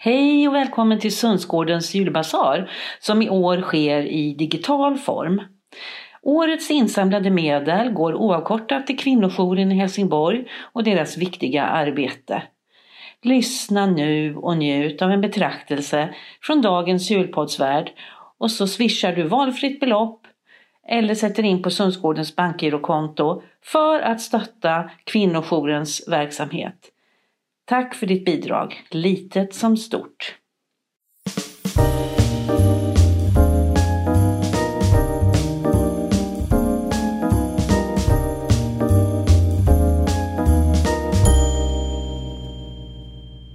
Hej och välkommen till Sundsgårdens julbasar som i år sker i digital form. Årets insamlade medel går oavkortat till kvinnojouren i Helsingborg och deras viktiga arbete. Lyssna nu och njut av en betraktelse från dagens julpoddsvärld och så swishar du valfritt belopp eller sätter in på Sundsgårdens bankgirokonto för att stötta kvinnojourens verksamhet. Tack för ditt bidrag, litet som stort.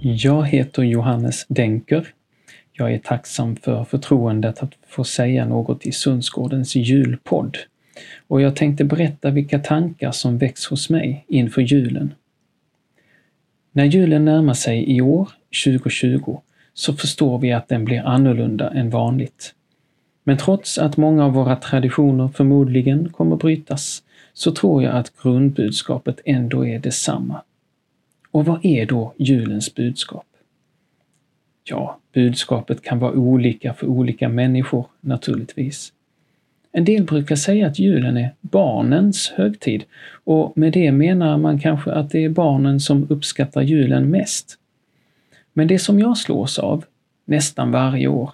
Jag heter Johannes Denker. Jag är tacksam för förtroendet att få säga något i Sundsgårdens julpodd. Och jag tänkte berätta vilka tankar som väcks hos mig inför julen. När julen närmar sig i år, 2020, så förstår vi att den blir annorlunda än vanligt. Men trots att många av våra traditioner förmodligen kommer brytas, så tror jag att grundbudskapet ändå är detsamma. Och vad är då julens budskap? Ja, budskapet kan vara olika för olika människor naturligtvis. En del brukar säga att julen är barnens högtid och med det menar man kanske att det är barnen som uppskattar julen mest. Men det som jag slås av, nästan varje år,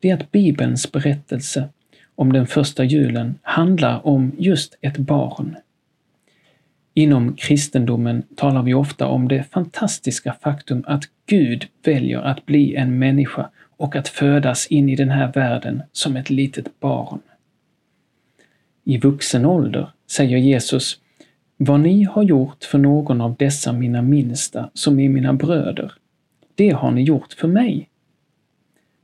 det är att Bibelns berättelse om den första julen handlar om just ett barn. Inom kristendomen talar vi ofta om det fantastiska faktum att Gud väljer att bli en människa och att födas in i den här världen som ett litet barn. I vuxen ålder säger Jesus Vad ni har gjort för någon av dessa mina minsta, som är mina bröder, det har ni gjort för mig.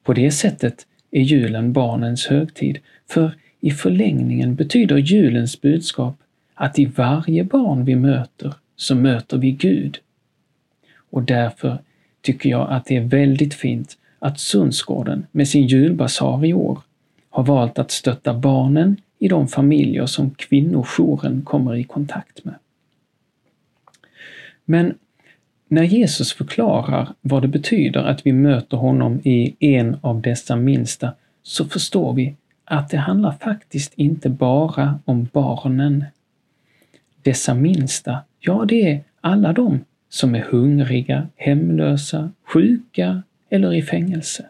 På det sättet är julen barnens högtid, för i förlängningen betyder julens budskap att i varje barn vi möter så möter vi Gud. Och därför tycker jag att det är väldigt fint att Sundsgården med sin julbasar i år har valt att stötta barnen i de familjer som kvinnojouren kommer i kontakt med. Men när Jesus förklarar vad det betyder att vi möter honom i en av dessa minsta så förstår vi att det handlar faktiskt inte bara om barnen. Dessa minsta, ja det är alla de som är hungriga, hemlösa, sjuka eller i fängelse.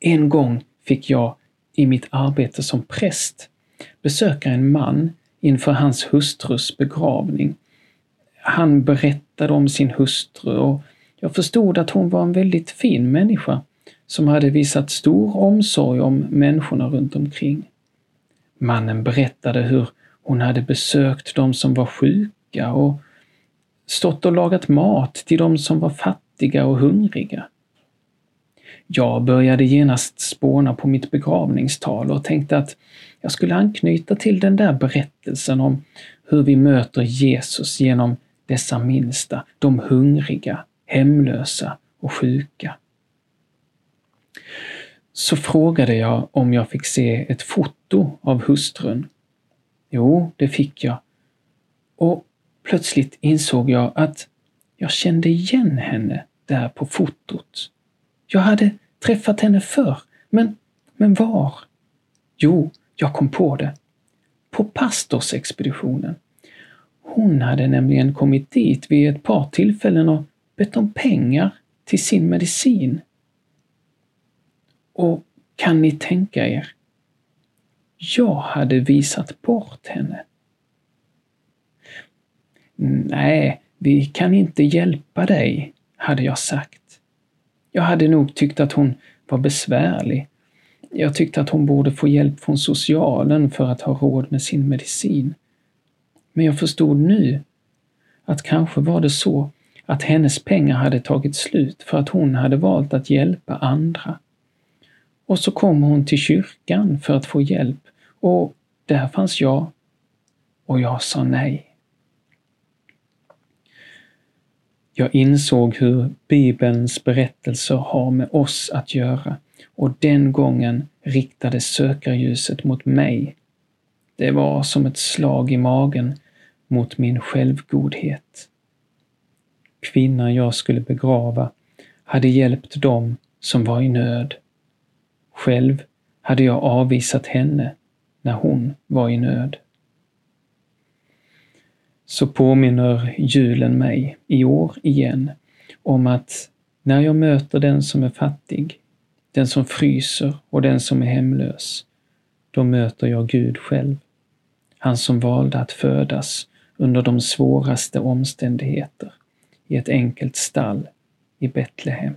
En gång fick jag i mitt arbete som präst besöka en man inför hans hustrus begravning. Han berättade om sin hustru och jag förstod att hon var en väldigt fin människa som hade visat stor omsorg om människorna runt omkring. Mannen berättade hur hon hade besökt de som var sjuka och stått och lagat mat till de som var fattiga och hungriga. Jag började genast spåna på mitt begravningstal och tänkte att jag skulle anknyta till den där berättelsen om hur vi möter Jesus genom dessa minsta, de hungriga, hemlösa och sjuka. Så frågade jag om jag fick se ett foto av hustrun. Jo, det fick jag. Och plötsligt insåg jag att jag kände igen henne där på fotot. Jag hade träffat henne förr, men, men var? Jo, jag kom på det. På pastorsexpeditionen. Hon hade nämligen kommit dit vid ett par tillfällen och bett om pengar till sin medicin. Och kan ni tänka er? Jag hade visat bort henne. Nej, vi kan inte hjälpa dig, hade jag sagt. Jag hade nog tyckt att hon var besvärlig. Jag tyckte att hon borde få hjälp från socialen för att ha råd med sin medicin. Men jag förstod nu att kanske var det så att hennes pengar hade tagit slut för att hon hade valt att hjälpa andra. Och så kom hon till kyrkan för att få hjälp och där fanns jag. Och jag sa nej. Jag insåg hur Bibelns berättelser har med oss att göra och den gången riktades sökarljuset mot mig. Det var som ett slag i magen mot min självgodhet. Kvinnan jag skulle begrava hade hjälpt dem som var i nöd. Själv hade jag avvisat henne när hon var i nöd. Så påminner julen mig, i år igen, om att när jag möter den som är fattig, den som fryser och den som är hemlös, då möter jag Gud själv. Han som valde att födas under de svåraste omständigheter i ett enkelt stall i Betlehem.